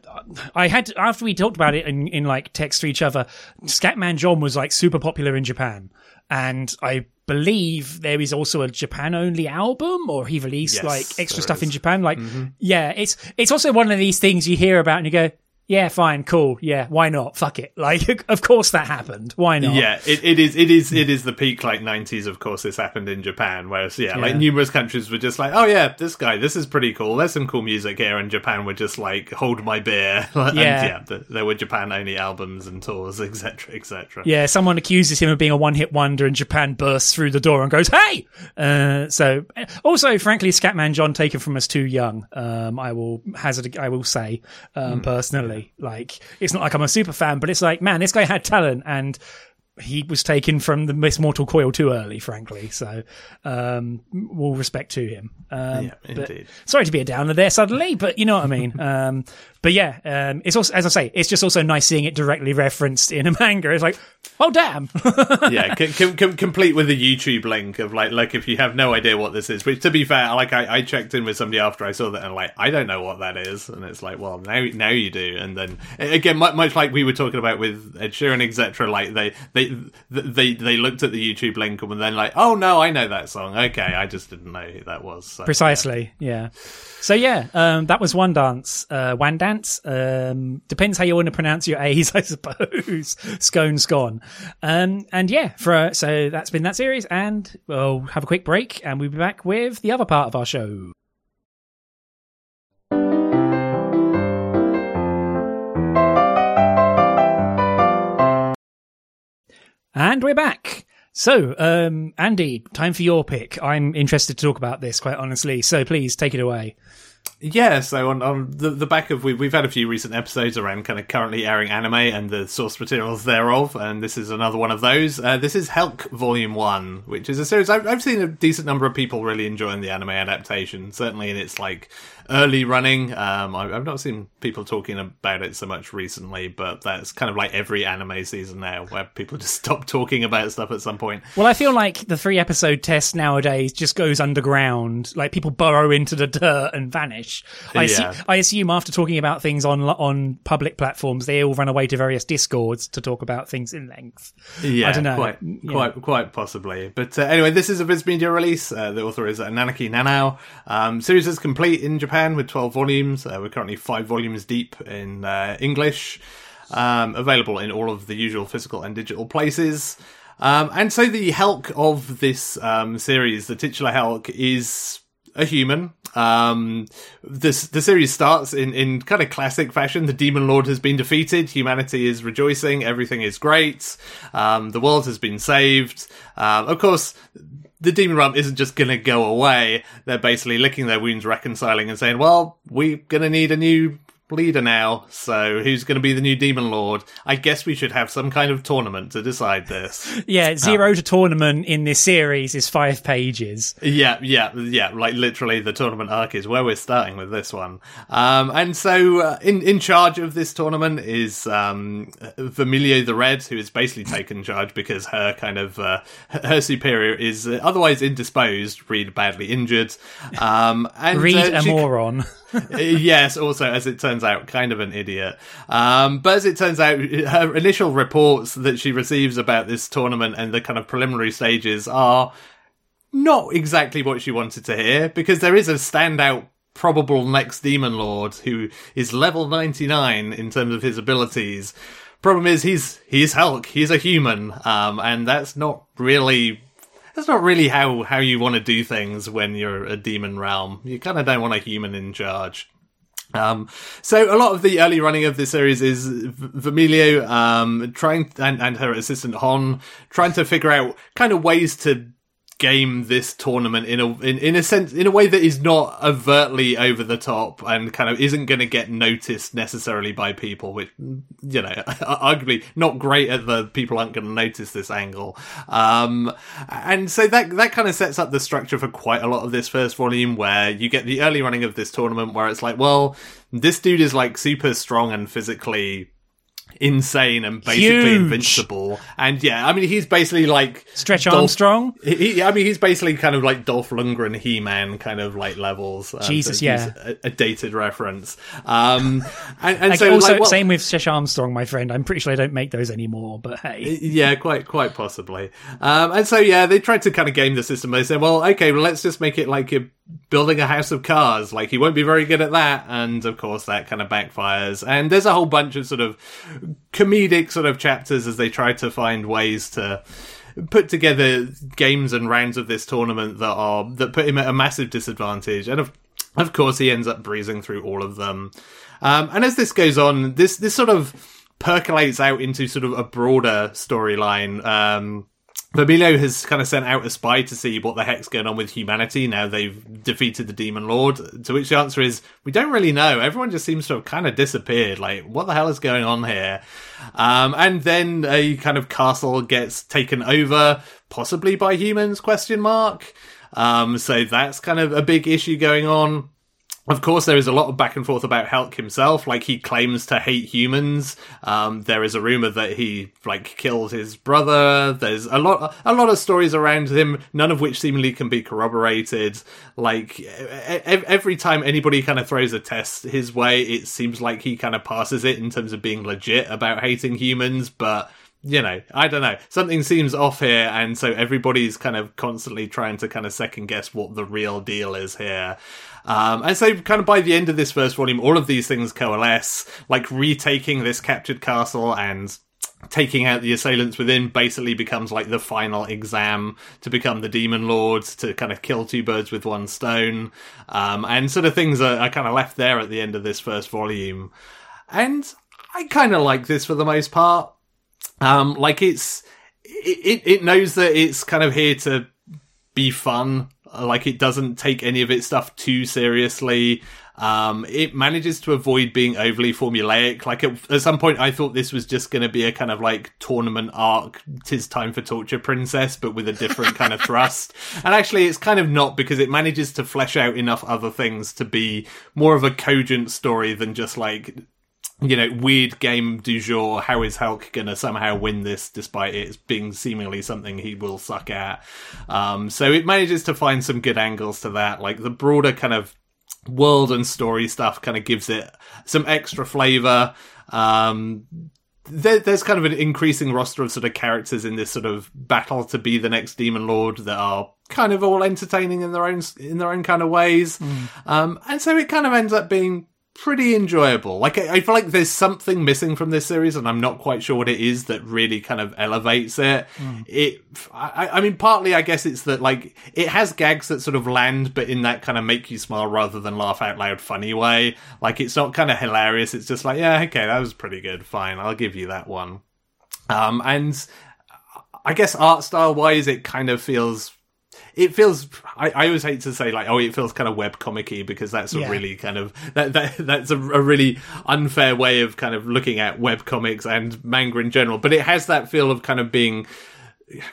I had after we talked about it in in like text to each other, Scatman John was like super popular in Japan, and I believe there is also a Japan only album, or he released Yes, like extra stuff is. in Japan. Like, Mm-hmm. yeah, it's it's also one of these things you hear about and you go, yeah, fine, cool, yeah, why not? Fuck it. Like, of course that happened. Why not? Yeah, it, it is. It is. It is the peak like nineties. Of course, this happened in Japan, whereas yeah, like numerous countries were just like, oh yeah, this guy, this is pretty cool. There's some cool music here, and Japan were just like, hold my beer. and Yeah. yeah, th- there were Japan only albums and tours, etc., etc. Yeah, someone accuses him of being a one-hit wonder, and Japan bursts through the door and goes, "Hey!" Uh, so, also, frankly, Scatman John taken from us too young. Um, I will hazard, I will say, um, personally, like it's not like I'm a super fan, but it's like, man, this guy had talent, and he was taken from the Miss Mortal Coil too early, frankly. So, um, all respect to him. Um, Yeah, indeed. sorry to be a downer there suddenly, but you know what I mean. um, but yeah, um, it's also, as I say, it's just also nice seeing it directly referenced in a manga. It's like, oh damn, yeah, c- c- c- complete with a YouTube link of like, like if you have no idea what this is. Which, to be fair, like I, I checked in with somebody after I saw that, and like I don't know what that is, and it's like, well, now now you do. And then again, much, much like we were talking about with Ed Sheeran, etc. Like they they they they looked at the YouTube link and then like, oh no, I know that song. Okay, I just didn't know who that was. So, precisely, yeah. So yeah, um, that was one dance, uh, one dance. Um, depends how you want to pronounce your A's, I suppose. Scone, scone. Um, and yeah, for so that's been that series, and we'll have a quick break, and we'll be back with the other part of our show. And we're back. So, um, Andy, time for your pick. I'm interested to talk about this, quite honestly. So please take it away. Yeah, so on, on the, the back of we, we've had a few recent episodes around kind of currently airing anime and the source materials thereof, and this is another one of those. Uh, this is Helck Volume One, which is a series I've, I've seen a decent number of people really enjoying the anime adaptation. Certainly in its like early running, um, I, I've not seen people talking about it so much recently, but that's kind of like every anime season now, where people just stop talking about stuff at some point. Well, I feel like the three episode test nowadays just goes underground. Like people burrow into the dirt and vanish. I, Yeah. assu- I assume after talking about things on on public platforms, they all run away to various discords to talk about things in length. Yeah, I don't know. Quite, Yeah. quite, quite possibly. But uh, anyway, this is a Viz Media release. Uh, the author is uh, Nanaki Nanao. Um, series is complete in Japan with 12 volumes. Uh, we're currently five volumes deep in uh, English. Um, available in all of the usual physical and digital places. Um, and so the Helck of this um, series, the titular Helck, is a human. Um, this the series starts in in kind of classic fashion. The demon lord has been defeated. Humanity is rejoicing. Everything is great. Um, the world has been saved. Um, of course. The demon realm isn't just gonna go away. They're basically licking their wounds, reconciling, and saying, "Well, we're gonna need a new leader now. So who's gonna be the new demon lord? I guess we should have some kind of tournament to decide this." Yeah, zero to tournament in this series is five pages. Yeah, yeah, yeah. Like literally, the tournament arc is where we're starting with this one. Um, and so, uh, in in charge of this tournament is um, Vermilio the Red, who has basically taken charge because her kind of uh, her superior is otherwise indisposed, read badly injured. Um, and Read uh, a she- moron. yes, also, as it turns out, kind of an idiot. Um, but as it turns out, her initial reports that she receives about this tournament and the kind of preliminary stages are not exactly what she wanted to hear, because there is a standout probable next demon lord who is level 99 in terms of his abilities. Problem is, he's he's Helck. He's a human, um, and that's not really that's not really how how you want to do things when you're a demon realm. You kind of don't want a human in charge. Um, so a lot of the early running of this series is Vermilio um, trying and, and her assistant Hon trying to figure out kind of ways to game this tournament in a in, in a sense in a way that is not overtly over the top and kind of isn't going to get noticed necessarily by people which you know arguably not great at the people aren't going to notice this angle. Um and so that that kind of sets up the structure for quite a lot of this first volume where you get the early running of this tournament where it's like well this dude is like super strong and physically insane and basically Huge. invincible. And yeah, I mean, he's basically like Stretch Dolph- Armstrong. He, he- I mean, he's basically kind of like Dolph Lundgren, He-Man kind of like levels. um, Jesus, yeah. a, a dated reference. Um, and, and Like, so also, like, well- same with Stretch Armstrong, my friend. I'm pretty sure I don't make those anymore, but hey. Yeah, quite quite possibly. Um, and so yeah, they tried to kind of game the system. They said, well, okay, well, let's just make it like you're building a house of cars. Like he won't be very good at that, and of course that kind of backfires. And there's a whole bunch of sort of comedic sort of chapters as they try to find ways to put together games and rounds of this tournament that are that put him at a massive disadvantage. And of of course, he ends up breezing through all of them. Um, and as this goes on, this this sort of percolates out into sort of a broader storyline. Um, Vermilio has kind of sent out a spy to see what the heck's going on with humanity now they've defeated the Demon Lord. To which the answer is, we don't really know. Everyone just seems to have kind of disappeared. Like, what the hell is going on here? Um, and then a kind of castle gets taken over, possibly by humans, question mark. Um, so that's kind of a big issue going on. Of course, there is a lot of back and forth about Helck himself. Like he claims to hate humans. Um, there is a rumor that he like killed his brother. There's a lot, a lot of stories around him, none of which seemingly can be corroborated. Like every time anybody kind of throws a test his way, it seems like he kind of passes it in terms of being legit about hating humans, but you know, I don't know. Something seems off here, and so everybody's kind of constantly trying to kind of second guess what the real deal is here. Um, and so, kind of by the end of this first volume, all of these things coalesce, like retaking this captured castle and taking out the assailants within basically becomes like the final exam to become the demon lord to kind of kill two birds with one stone. Um, and sort of things are, are kind of left there at the end of this first volume. And i kind of like this for the most part. Um, like it's it, it it knows that it's kind of here to be fun. Like it doesn't take any of its stuff too seriously. Um, it manages to avoid being overly formulaic. Like at, at some point, I thought this was just going to be a kind of like tournament arc. Tis time for torture princess, but with a different kind of thrust. And actually, it's kind of not because it manages to flesh out enough other things to be more of a cogent story than just like you know, weird game du jour. How is Helck gonna somehow win this despite it being seemingly something he will suck at? Um, so it manages to find some good angles to that. Like the broader kind of world and story stuff kind of gives it some extra flavor. Um, there, there's kind of an increasing roster of sort of characters in this sort of battle to be the next demon lord that are kind of all entertaining in their own in their own kind of ways. Um, and so it kind of ends up being pretty enjoyable. Like I, I feel like there's something missing from this series, and I'm not quite sure what it is that really kind of elevates it. It, I, I mean, partly I guess it's that like it has gags that sort of land, but in that kind of make you smile rather than laugh out loud funny way. Like it's not kind of hilarious. It's just like, yeah, okay, that was pretty good. Fine, I'll give you that one. Um, and I guess art style wise, it kind of feels. It feels. I, I always hate to say like, oh, it feels kind of web comicky because that's a Yeah. really kind of that, that that's a, a really unfair way of kind of looking at web comics and manga in general. But it has that feel of kind of being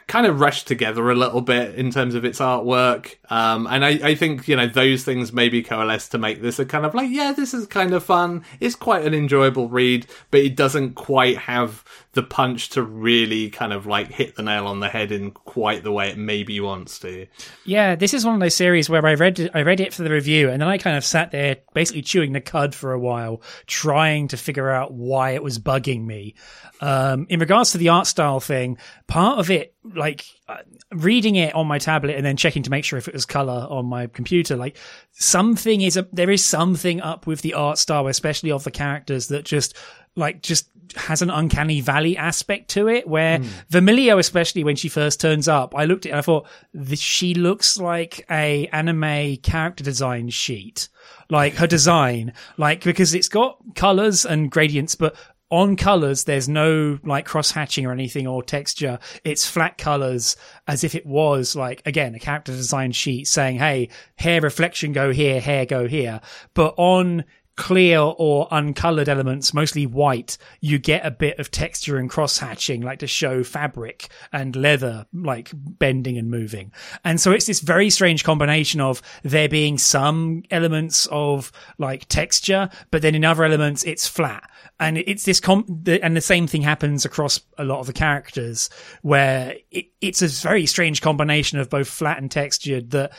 kind of rushed together a little bit in terms of its artwork. Um, and I, I think, you know, those things maybe coalesce to make this a kind of like, yeah, this is kind of fun. It's quite an enjoyable read, but it doesn't quite have the punch to really kind of like hit the nail on the head in quite the way it maybe wants to. Yeah, this is one of those series where I read it, I read it for the review, and then I kind of sat there basically chewing the cud for a while, trying to figure out why it was bugging me. Um, in regards to the art style thing, part of it, like uh, reading it on my tablet and then checking to make sure if it was color on my computer, like something is a, there is something up with the art style, especially of the characters that just like just has an uncanny valley aspect to it where Vermilio, especially when she first turns up, I looked at it and I thought she looks like a anime character design sheet, like her design, like because it's got colors and gradients, but on colors, there's no like cross hatching or anything or texture. It's flat colors as if it was like, again, a character design sheet saying, Hey, hair reflection go here, hair go here. But on clear or uncolored elements, mostly white, you get a bit of texture and cross hatching, like to show fabric and leather, like bending and moving. And so it's this very strange combination of there being some elements of like texture, but then in other elements, it's flat. And it's this com- and the same thing happens across a lot of the characters where it, it's a very strange combination of both flat and textured that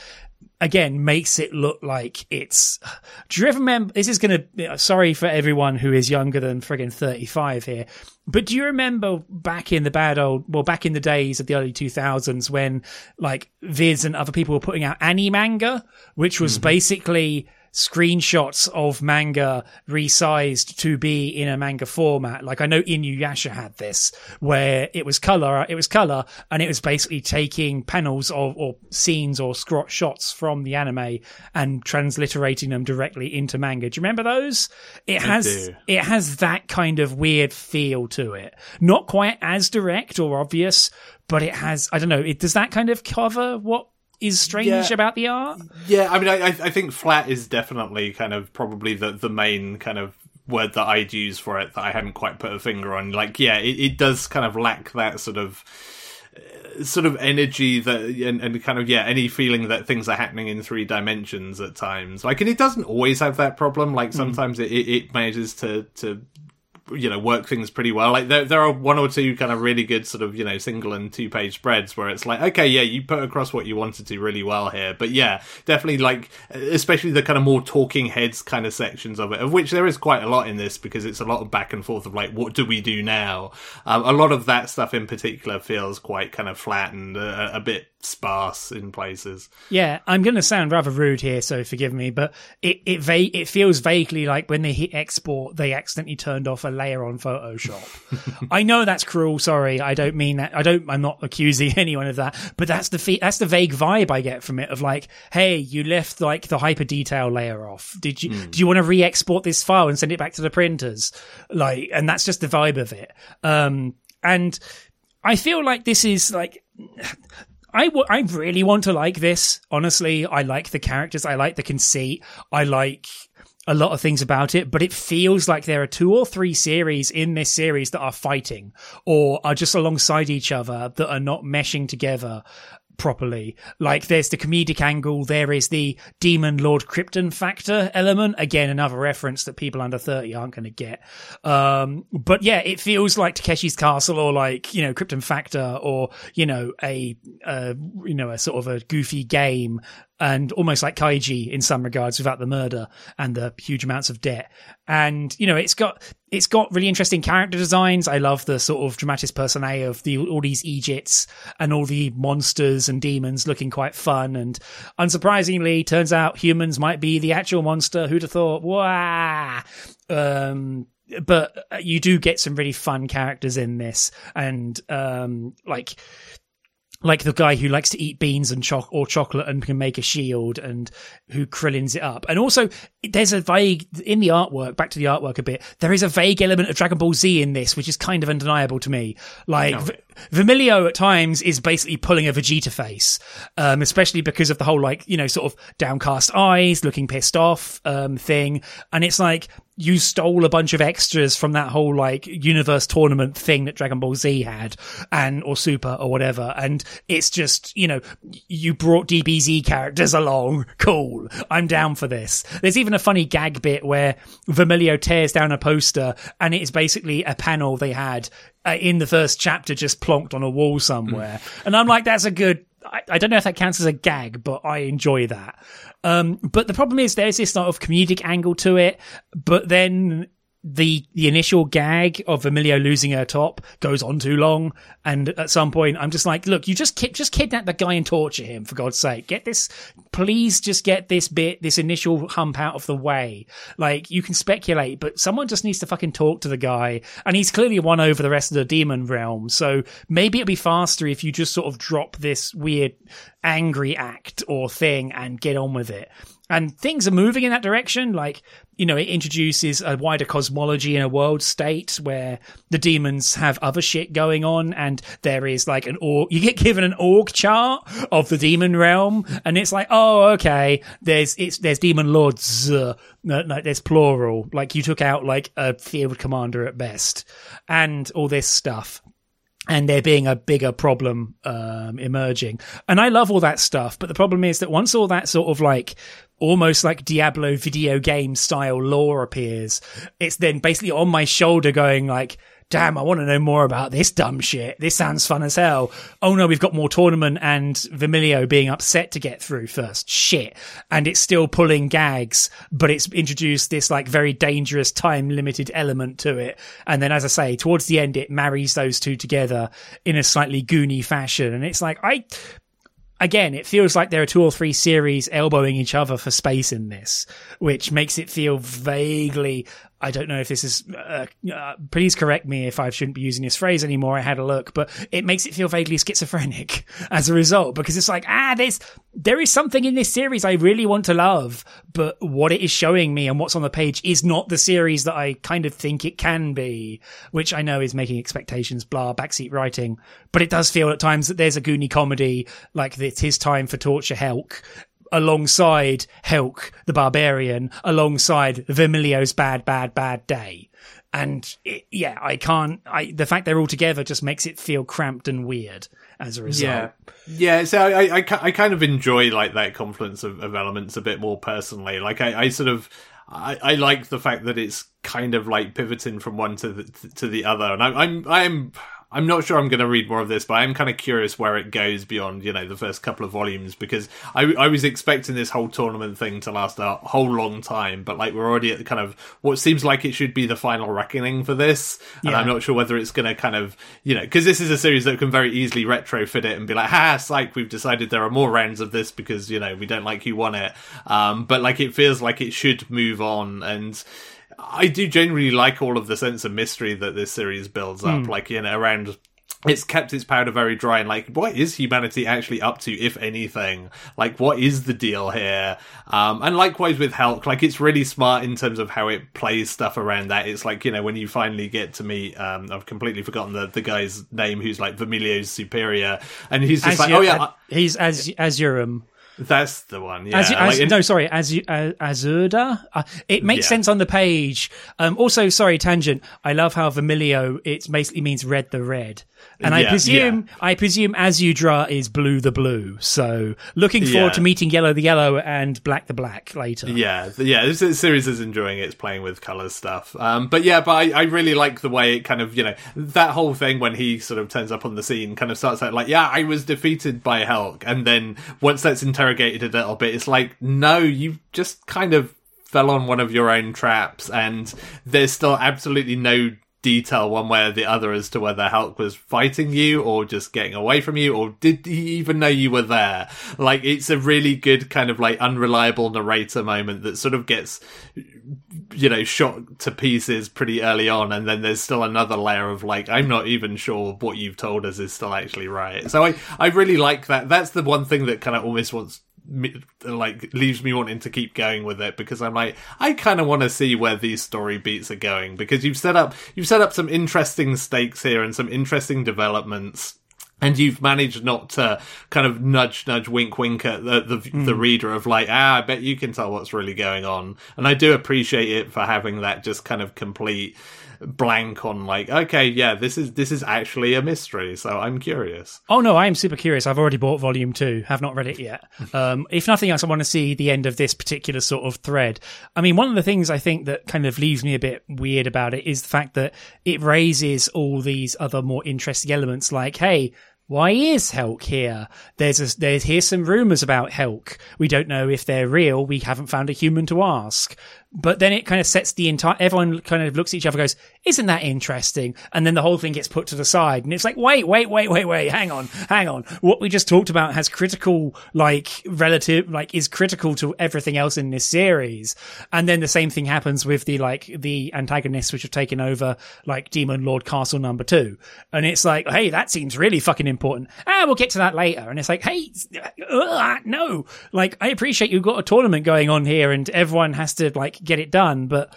again makes it look like it's do you remember this is gonna sorry for everyone who is younger than friggin 35 here but do you remember back in the bad old well back in the days of the early 2000s when like viz and other people were putting out Ani-Manga which was mm-hmm. basically screenshots of manga resized to be in a manga format. Like I know Inuyasha had this, where it was color, it was color, and it was basically taking panels of or scenes or shots from the anime and transliterating them directly into manga. Do you remember those? It has it has that kind of weird feel to it. Not quite as direct or obvious, but it has I don't know. It does that kind of cover what is strange yeah. about the art. Yeah, I mean, I I think flat is definitely kind of probably the the main kind of word that I'd use for it that I hadn't quite put a finger on. Like, yeah, it, it does kind of lack that sort of uh, sort of energy that and, and, kind of yeah any feeling that things are happening in three dimensions at times like and it doesn't always have that problem like hmm. sometimes mm. it, it manages to to you know work things pretty well. Like there there are one or two kind of really good sort of you know single and two page spreads where it's like okay yeah you put across what you wanted to really well here, but yeah definitely like especially the kind of more talking heads kind of sections of it, of which there is quite a lot in this because it's a lot of back and forth of like what do we do now. Um, a lot of that stuff in particular feels quite kind of flat and uh, a bit sparse in places. Yeah, I'm going to sound rather rude here, so forgive me, but it it va- it feels vaguely like when they hit export, they accidentally turned off a layer on Photoshop. I know that's cruel. Sorry, I don't mean that. I don't. I'm not accusing anyone of that, but that's the fe- that's the vague vibe I get from it of like, hey, you left like the hyper detail layer off. Did you mm. do you want to re-export this file and send it back to the printers? Like, and that's just the vibe of it. Um, and I feel like this is like I, w- I really want to like this. Honestly, I like the characters. I like the conceit. I like a lot of things about it, but it feels like there are two or three series in this series that are fighting or are just alongside each other that are not meshing together properly. Like there's the comedic angle, there is the demon Lord Krypton factor element. Again, another reference that people under 30 aren't going to get. Um, but yeah, it feels like Takeshi's Castle or like, you know, Krypton Factor or, you know, a, uh, you know, a sort of a goofy game and almost like Kaiji in some regards without the murder and the huge amounts of debt. And, you know, it's got, it's got really interesting character designs. I love the sort of dramatis personae of the, all these Egypts and all the monsters and demons looking quite fun. And unsurprisingly, turns out humans might be the actual monster. Who'd have thought? Wow. Um, but you do get some really fun characters in this and um like like the guy who likes to eat beans and choc or chocolate and can make a shield and who krillins it up. And also there's a vague in the artwork, back to the artwork a bit, there is a vague element of Dragon Ball Z in this, which is kind of undeniable to me. Like no. v- Vermilio at times is basically pulling a Vegeta face, um, especially because of the whole like, you know, sort of downcast eyes, looking pissed off, um, thing. And it's like, you stole a bunch of extras from that whole like universe tournament thing that Dragon Ball Z had and or Super or whatever. And it's just, you know, you brought DBZ characters along. Cool. I'm down for this. There's even a funny gag bit where Vermilio tears down a poster and it is basically a panel they had uh, in the first chapter just plonked on a wall somewhere. and I'm like, that's a good I, I, don't know if that counts as a gag, but I enjoy that. Um, but the problem is there's this sort of comedic angle to it, but then the the initial gag of Vermilio losing her top goes on too long, and at some point I'm just like, look, you just ki- just kidnap the guy and torture him for God's sake. Get this, please, just get this bit, this initial hump out of the way. Like you can speculate, but someone just needs to fucking talk to the guy, and he's clearly won over the rest of the demon realm. So maybe it'd be faster if you just sort of drop this weird angry act or thing and get on with it. And things are moving in that direction. Like, you know, it introduces a wider cosmology in a world state where the demons have other shit going on, and there is like an org. You get given an org chart of the demon realm, and it's like, oh, okay. There's it's there's demon lords. Uh, there's plural. Like you took out like a field commander at best, and all this stuff and there being a bigger problem um, emerging. And I love all that stuff, but the problem is that once all that sort of like almost like Diablo video game style lore appears, it's then basically on my shoulder going like, damn, I want to know more about this dumb shit. This sounds fun as hell. Oh no, we've got more tournament and Vermilio being upset to get through first. Shit. And it's still pulling gags, but it's introduced this like very dangerous time limited element to it. And then, as I say, towards the end, it marries those two together in a slightly goony fashion. And it's like, I, again, it feels like there are two or three series elbowing each other for space in this, which makes it feel vaguely I don't know if this is. Uh, uh, please correct me if I shouldn't be using this phrase anymore. I had a look, but it makes it feel vaguely schizophrenic as a result because it's like, ah, there's there is something in this series I really want to love, but what it is showing me and what's on the page is not the series that I kind of think it can be, which I know is making expectations blah backseat writing, but it does feel at times that there's a Goonie comedy like it's his time for torture Helck alongside Helck the Barbarian, alongside Vermilio's Bad, Bad, Bad Day. And it, yeah, I can't. I the fact they're all together just makes it feel cramped and weird as a result. Yeah, yeah. So I, I, I kind of enjoy like that confluence of, of elements a bit more personally. Like I, I sort of. I, I like the fact that it's kind of like pivoting from one to the to the other, and I'm I'm I'm I'm not sure I'm going to read more of this, but I'm kind of curious where it goes beyond, you know, the first couple of volumes because I, I was expecting this whole tournament thing to last a whole long time, but like we're already at the kind of what seems like it should be the final reckoning for this, and yeah. I'm not sure whether it's going to kind of, you know, because this is a series that can very easily retrofit it and be like, ha, psych, we've decided there are more rounds of this because you know we don't like who won it, um, but like it feels like it should move on and I do genuinely like all of the sense of mystery that this series builds up, mm. like you know around it's kept its powder very dry and like what is humanity actually up to if anything? Like what is the deal here? Um and likewise with Helck like it's really smart in terms of how it plays stuff around that. It's like you know when you finally get to meet um i've completely forgotten the the guy's name who's like vermilio's superior and he's just like oh yeah he's as azurum that's the one. Yeah. As, as, like no, sorry, as uh, Azurda. Uh, it makes yeah. sense on the page. Um, also, sorry, tangent. I love how Vermilio. It basically means red the red. And I presume, yeah. I presume Azudra is blue the blue. So looking forward yeah. to meeting yellow the yellow and black the black later. Yeah, yeah. This series is enjoying it. It's playing with colors stuff. Um, but yeah, but I, I, really like the way it kind of, you know, that whole thing when he sort of turns up on the scene kind of starts out like, yeah, I was defeated by Helck. And then once that's interrogated a little bit, it's like, no, you just kind of fell on one of your own traps and there's still absolutely no detail one way or the other as to whether Helck was fighting you or just getting away from you or did he even know you were there. Like it's a really good kind of like unreliable narrator moment that sort of gets you know shot to pieces pretty early on and then there's still another layer of like I'm not even sure what you've told us is still actually right. So I I really like that. That's the one thing that kind of almost wants like leaves me wanting to keep going with it because I'm like I kind of want to see where these story beats are going because you've set up you've set up some interesting stakes here and some interesting developments and you've managed not to kind of nudge, nudge, wink, wink at the the, mm. the, reader of like, ah, I bet you can tell what's really going on. And I do appreciate it for having that just kind of complete blank on like okay yeah this is this is actually a mystery so i'm curious oh no i am super curious i've already bought volume two have not read it yet um, if nothing else i want to see the end of this particular sort of thread i mean one of the things i think that kind of leaves me a bit weird about it is the fact that it raises all these other more interesting elements like hey why is Helck here? There's a, there's here's some rumors about Helck. We don't know if they're real. We haven't found a human to ask. But then it kind of sets the entire everyone kind of looks at each other goes isn't that interesting? And then the whole thing gets put to the side and it's like wait wait wait wait wait hang on hang on. What we just talked about has critical like relative like is critical to everything else in this series. And then the same thing happens with the like the antagonists which have taken over like demon lord castle number two. And it's like hey that seems really fucking important. Ah we'll get to that later. And it's like hey uh, no. Like i appreciate you've got a tournament going on here and everyone has to like get it done, but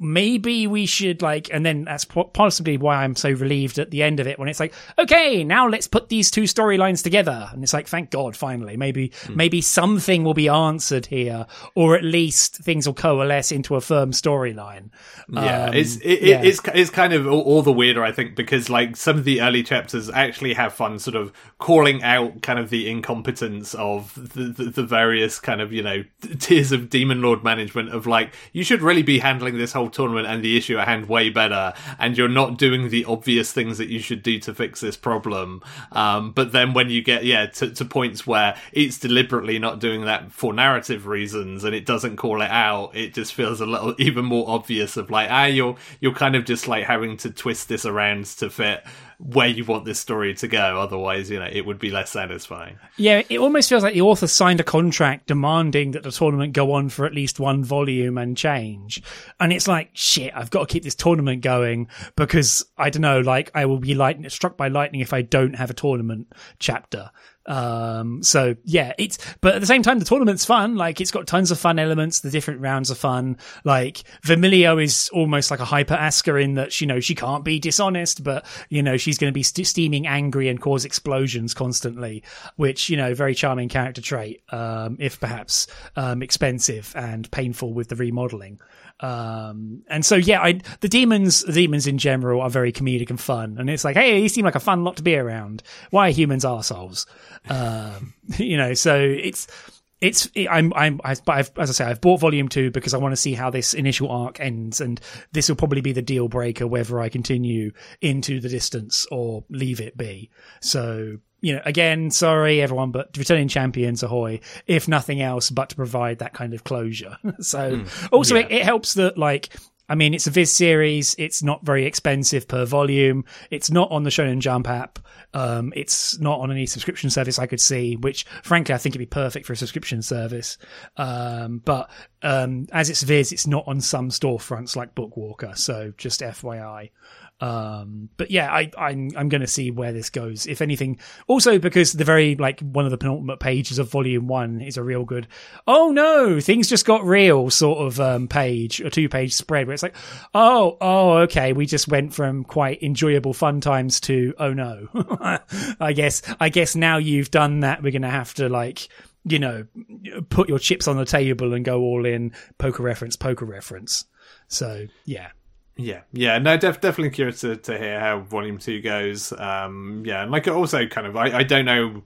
maybe we should like and then that's possibly why i'm so relieved at the end of it when it's like okay now let's put these two storylines together and it's like thank god finally maybe hmm. maybe something will be answered here or at least things will coalesce into a firm storyline yeah um, it's it, yeah. it's it's kind of all, all, the weirder i think because like some of the early chapters actually have fun sort of calling out kind of the incompetence of the, the, the various kind of you know tiers of demon lord management of like you should really be handling this whole tournament and the issue at hand way better, and you're not doing the obvious things that you should do to fix this problem. Um, but then when you get yeah to, to points where it's deliberately not doing that for narrative reasons and it doesn't call it out, it just feels a little even more obvious of like ah you're you're kind of just like having to twist this around to fit where you want this story to go. Otherwise, you know, it would be less satisfying. Yeah, it almost feels like the author signed a contract demanding that the tournament go on for at least one volume and change. And it's like, shit, I've got to keep this tournament going because I don't know, like I will be light- struck by lightning if I don't have a tournament chapter. Um, so yeah, it's, but at the same time, the tournament's fun. Like it's got tons of fun elements. The different rounds are fun. Like Vermilio is almost like a hyper Aska in that, you know, she can't be dishonest, but you know, she's going to be st- steaming angry and cause explosions constantly, which, you know, very charming character trait. Um, if perhaps, um, expensive and painful with the remodeling. Um, and so yeah, I, the demons, the demons in general are very comedic and fun. And it's like, hey, you seem like a fun lot to be around. Why are humans assholes? Um, you know, so it's, it's I'm I'm I've, I've, as I say I've bought volume two because I want to see how this initial arc ends, and this will probably be the deal breaker whether I continue into the distance or leave it be. So you know, again, sorry everyone, but returning champions, ahoy! If nothing else, but to provide that kind of closure. so, mm, also yeah. it, it helps that like I mean, it's a Viz series. It's not very expensive per volume. It's not on the Shonen Jump app. Um, it's not on any subscription service I could see, which frankly I think it'd be perfect for a subscription service. Um, but um, as it's Viz, it's not on some storefronts like Bookwalker. So just FYI. Um, but yeah, I, I'm I'm going to see where this goes. If anything, also because the very like one of the penultimate pages of Volume One is a real good. Oh no, things just got real sort of um, page, a two page spread where it's like, oh oh okay, we just went from quite enjoyable fun times to oh no. I guess I guess now you've done that, we're going to have to like you know put your chips on the table and go all in poker reference poker reference. So yeah. Yeah, yeah, no, def- definitely curious to, to hear how Volume Two goes. Um, yeah, and like also kind of, I, I don't know,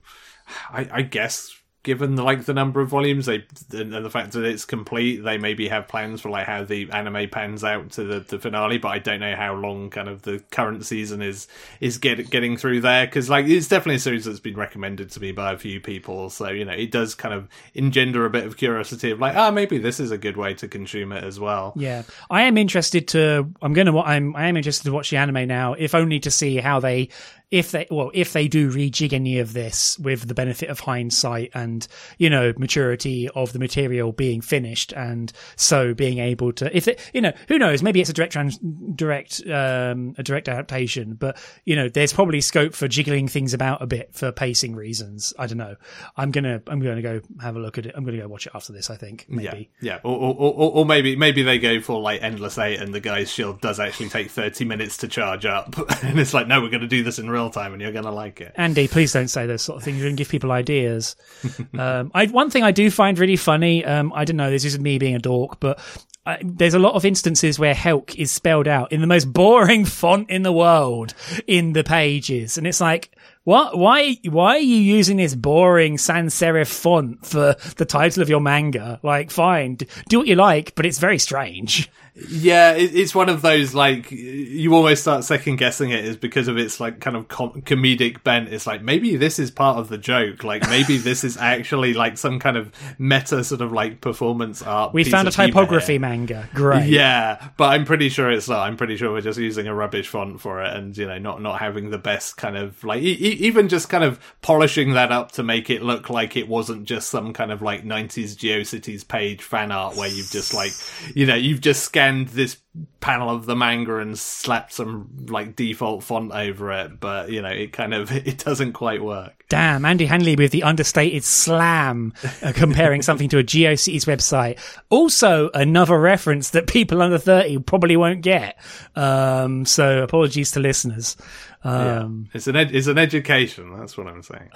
I, I guess given like the number of volumes they and the fact that it's complete they maybe have plans for like how the anime pans out to the, the finale but i don't know how long kind of the current season is is get, getting through there because like it's definitely a series that's been recommended to me by a few people so you know it does kind of engender a bit of curiosity of like ah oh, maybe this is a good way to consume it as well. Yeah. I am interested to i'm gonna i'm i am interested to watch the anime now if only to see how they if they well if they do rejig any of this with the benefit of hindsight and you know maturity of the material being finished and so being able to if it you know who knows? Maybe it's a direct trans, direct um, a direct adaptation but you know there's probably scope for jiggling things about a bit for pacing reasons. I don't know. I'm gonna i'm gonna go have a look at it. I'm gonna go watch it after this i think maybe. yeah. Yeah or, or, or, or maybe maybe they go for like endless eight and the guy's shield does actually take 30 minutes to charge up. And it's like no we're gonna do this in real time and you're going to like it. Andy, please don't say those sort of things. You're going to give people ideas. um, I, one thing I do find really funny, um, I don't know, this is me being a dork, but I, there's a lot of instances where Helck is spelled out in the most boring font in the world in the pages. And it's like, what? Why? Why are you using this boring sans serif font for the title of your manga? Like, fine, do what you like, but it's very strange. Yeah, it, it's one of those like you almost start second guessing it is because of its like kind of com- comedic bent. It's like maybe this is part of the joke. Like maybe this is actually like some kind of meta sort of like performance art. We found a typography manga. Great. Yeah, but I'm pretty sure it's not. I'm pretty sure we're just using a rubbish font for it, and you know, not not having the best kind of like e- e- even just kind of polishing that up to make it look like it wasn't just some kind of like 90s GeoCities page fan art where you've just like you know you've just scanned this panel of the manga and slapped some like default font over it, but you know it kind of it doesn't quite work. Damn, Andy Hanley with the understated slam, uh, comparing something to a GeoCities website. Also, another reference that people under 30 probably won't get. Um, so apologies to listeners. Um, It's an ed- it's an education. That's what I'm saying.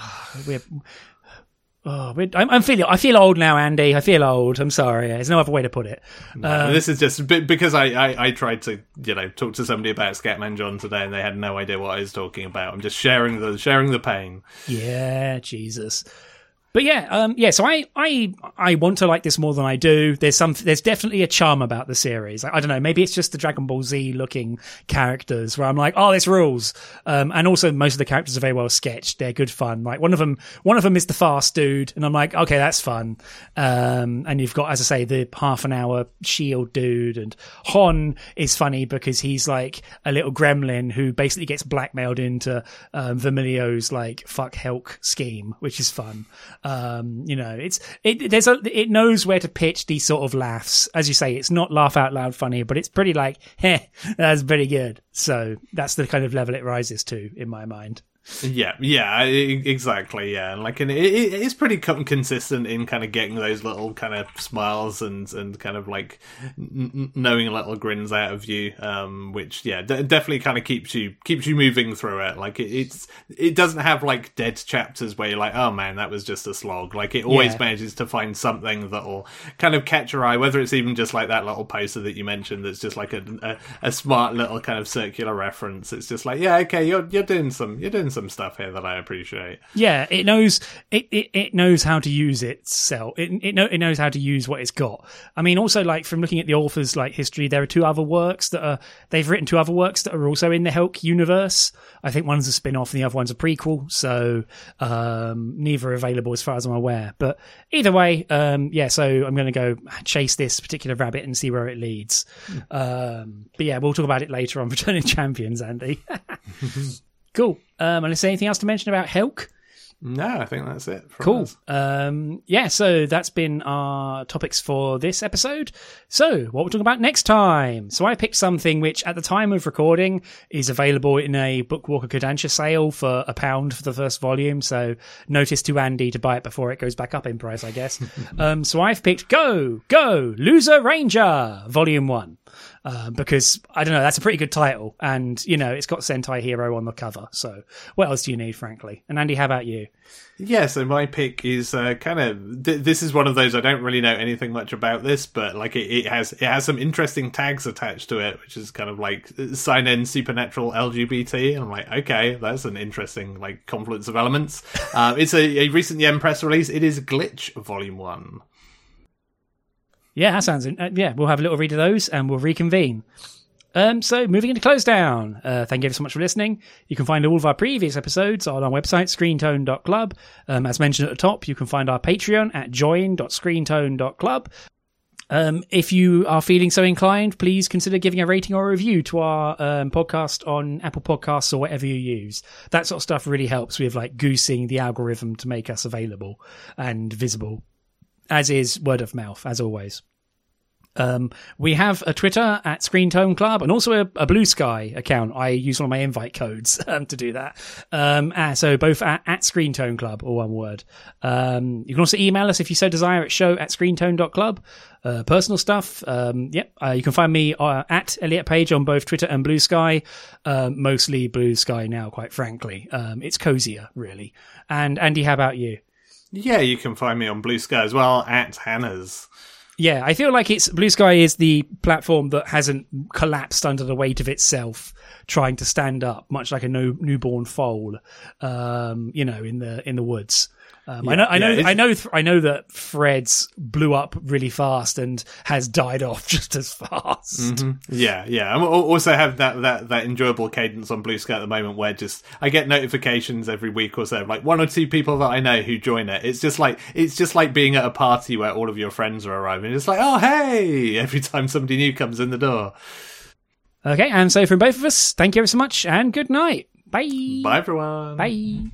we're, oh, I'm, I'm feeling, I feel old now, Andy. I feel old. I'm sorry. There's no other way to put it. And um, this is just because I, I, I tried to you know talk to somebody about Scatman John today and they had no idea what I was talking about. I'm just sharing the sharing the pain. Yeah, Jesus. But yeah, um, yeah. So I, I, I want to like this more than I do. There's some, there's definitely a charm about the series. I, I don't know. Maybe it's just the Dragon Ball Z looking characters where I'm like, oh, this rules. Um, and also most of the characters are very well sketched. They're good fun. Like one of them, one of them is the fast dude, and I'm like, okay, that's fun. Um, and you've got, as I say, the half an hour shield dude, and Hon is funny because he's like a little gremlin who basically gets blackmailed into um, Vermilio's like fuck Helck scheme, which is fun. Um, you know, it's it there's a it knows where to pitch these sort of laughs. As you say, it's not laugh out loud funny, but it's pretty like, heh, that's pretty good. So that's the kind of level it rises to in my mind. Yeah, yeah, exactly. Yeah, and like, and it, it is pretty consistent in kind of getting those little kind of smiles and and kind of like n- n- knowing little grins out of you, um, which yeah, d- definitely kind of keeps you keeps you moving through it. Like it, it's it doesn't have like dead chapters where you're like, oh man, that was just a slog. Like it always Yeah. manages to find something that'll kind of catch your eye, whether it's even just like that little poster that you mentioned that's just like a a, a smart little kind of circular reference. It's just like, yeah, okay, you're you're doing some you're doing some stuff here that I appreciate. Yeah, it knows it, it, it knows how to use itself. It it, know, it knows how to use what it's got. I mean, also like from looking at the author's like history, there are two other works that are they've written two other works that are also in the Helck universe. I think one's a spin off and the other one's a prequel. So um, neither are available as far as I'm aware. But either way, um, yeah. So I'm going to go chase this particular rabbit and see where it leads. Um, but yeah, we'll talk about it later on Returning Champions, Andy. cool. Um, and is there anything else to mention about Helck? No, I think that's it. Cool. Um, yeah, so that's been our topics for this episode. So, what we're talking about next time. So, I picked something which, at the time of recording, is available in a Bookwalker Kodansha sale for a pound for the first volume. So, notice to Andy to buy it before it goes back up in price, I guess. um, so, I've picked Go, Go, Loser Ranger, Volume 1. Uh, because I don't know, that's a pretty good title, and you know it's got Sentai Hero on the cover. So what else do you need, frankly? And Andy, how about you? Yeah, so my pick is uh, kind of th- this is one of those I don't really know anything much about this, but like it, it has it has some interesting tags attached to it, which is kind of like sign in supernatural LGBT. And I'm like, okay, that's an interesting like confluence of elements. uh, it's a, a recent Yen press release. It is Glitch Volume One. Yeah, that sounds. Uh, yeah, we'll have a little read of those and we'll reconvene. Um, so moving into close down. Uh, thank you so much for listening. You can find all of our previous episodes on our website, screentone.club. Um, as mentioned at the top, you can find our Patreon at join.screentone.club. Um, if you are feeling so inclined, please consider giving a rating or a review to our um, podcast on Apple Podcasts or whatever you use. That sort of stuff really helps with like goosing the algorithm to make us available and visible, as is word of mouth, as always. Um, we have a Twitter at Screen Tone Club and also a, a Blue Sky account. I use one of my invite codes um, to do that. Um, ah, so both at, at Screen Tone Club, or one word. Um, you can also email us if you so desire at show at screentone.club. Uh, personal stuff. Um, yep. Uh, you can find me uh, at Elliot Page on both Twitter and Blue Sky. Um, mostly Blue Sky now, quite frankly. Um, it's cozier, really. And Andy, how about you? Yeah, you can find me on Blue Sky as well at Hannah's. Yeah, I feel like it's Blue Sky is the platform that hasn't collapsed under the weight of itself, trying to stand up, much like a new, newborn foal, um, you know, in the in the woods. Um, I know, I know, yeah, I know, I know that Threads blew up really fast and has died off just as fast. Mm-hmm. Yeah, yeah. I also have that, that, that enjoyable cadence on Blue Sky at the moment where just I get notifications every week or so, like one or two people that I know who join it. It's just like it's just like being at a party where all of your friends are arriving. It's like, oh hey, every time somebody new comes in the door. Okay, and so from both of us, thank you ever so much, and good night. Bye. Bye everyone. Bye.